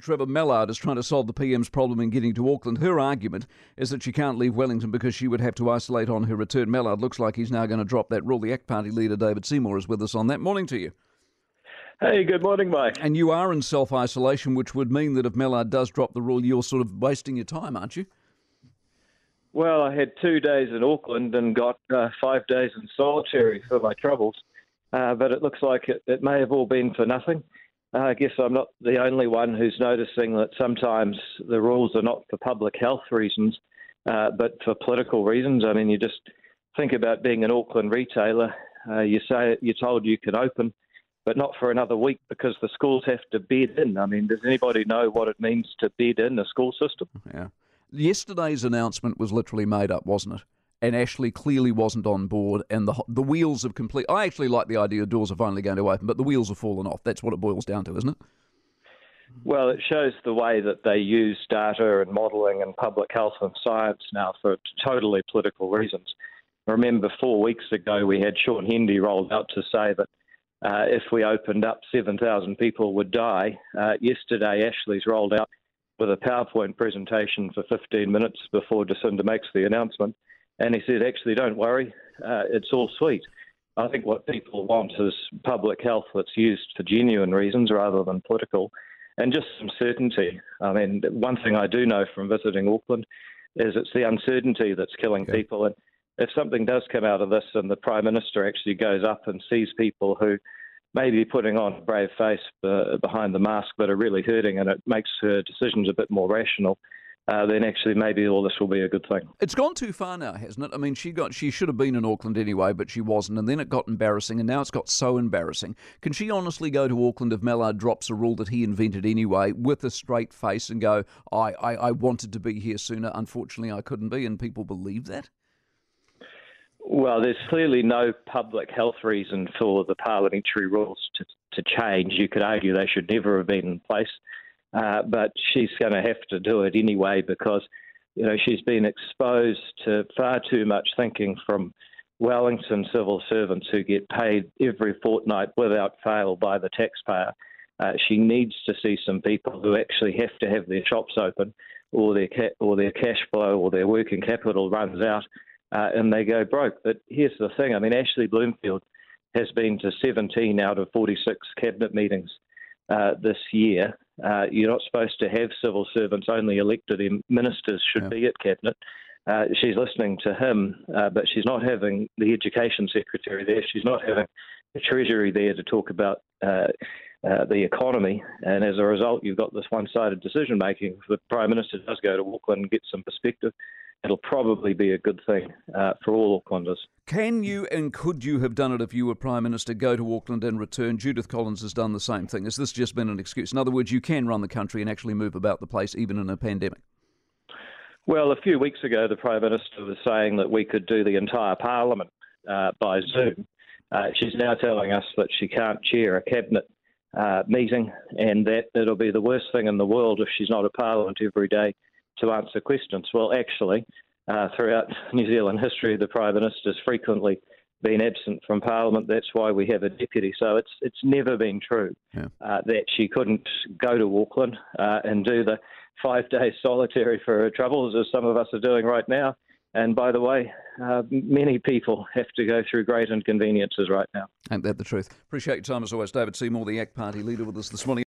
Trevor Mallard is trying to solve the PM's problem in getting to Auckland. Her argument is that she can't leave Wellington because she would have to isolate on her return. Mallard looks like he's now going to drop that rule. The ACT Party leader, David Seymour, is with us on that. Morning to you. Hey, good morning, Mike. And you are in self isolation, which would mean that if Mallard does drop the rule, you're sort of wasting your time, aren't you? Well, I had two days in Auckland and got uh, five days in solitary for my troubles, uh, but it looks like it, it, may have all been for nothing. Uh, I guess I'm not the only one who's noticing that sometimes the rules are not for public health reasons, uh, but for political reasons. I mean, you just think about being an Auckland retailer. Uh, you say you're told you can open, but not for another week because the schools have to bed in. I mean, does anybody know what it means to bed in a school system? Yeah. Yesterday's announcement was literally made up, wasn't it? And Ashley clearly wasn't on board, and the the wheels have complete. I actually like the idea doors are finally going to open, but the wheels have fallen off. That's what it boils down to, isn't it? Well, it shows the way that they use data and modelling and public health and science now for totally political reasons. Remember, four weeks ago we had Shaun Hendy rolled out to say that uh, if we opened up, 7,000 people would die. Uh, yesterday, Ashley's rolled out with a PowerPoint presentation for 15 minutes before Jacinda makes the announcement. And he said, actually, don't worry, uh, it's all sweet. I think what people want is public health that's used for genuine reasons rather than political, and just some certainty. I mean, one thing I do know from visiting Auckland is it's the uncertainty that's killing okay. people. And if something does come out of this and the Prime Minister actually goes up and sees people who maybe putting on a brave face behind the mask but are really hurting and it makes her decisions a bit more rational, uh, then actually maybe all this will be a good thing. It's gone too far now, hasn't it? I mean, she got she should have been in Auckland anyway, but she wasn't, and then it got embarrassing, and now it's got so embarrassing. Can she honestly go to Auckland if Mallard drops a rule that he invented anyway with a straight face and go, I, I, I wanted to be here sooner, unfortunately I couldn't be, and people believe that? Well, there's clearly no public health reason for the parliamentary rules to, to change. You could argue they should never have been in place, uh, but she's going to have to do it anyway because, you know, she's been exposed to far too much thinking from Wellington civil servants who get paid every fortnight without fail by the taxpayer. Uh, she needs to see some people who actually have to have their shops open, or their ca- or their cash flow or their working capital runs out uh, and they go broke. But here's the thing I mean, Ashley Bloomfield has been to 17 out of 46 cabinet meetings uh, this year. Uh, you're not supposed to have civil servants, only elected ministers should yeah. be at cabinet. Uh, she's listening to him, uh, but she's not having the education secretary there. She's not having the treasury there to talk about uh, uh, the economy, and as a result, you've got this one-sided decision making. The prime minister does go to Auckland and get some perspective, it'll probably be a good thing uh, for all Aucklanders. Can you and could you have done it if you were Prime Minister, go to Auckland and return? Judith Collins has done the same thing. Has this just been an excuse? In other words, you can run the country and actually move about the place even in a pandemic. Well, a few weeks ago, the Prime Minister was saying that we could do the entire Parliament uh, by Zoom. Uh, she's now telling us that she can't chair a cabinet uh, meeting and that it'll be the worst thing in the world if she's not at Parliament every day to answer questions. Well, actually, uh, throughout New Zealand history, the Prime Minister's frequently been absent from Parliament. That's why we have a deputy. So it's it's never been true yeah. uh, that she couldn't go to Auckland uh, and do the five days solitary for her troubles, as some of us are doing right now. And by the way, uh, many people have to go through great inconveniences right now. Ain't that the truth? Appreciate your time as always, David Seymour, the ACT Party leader, with us this morning.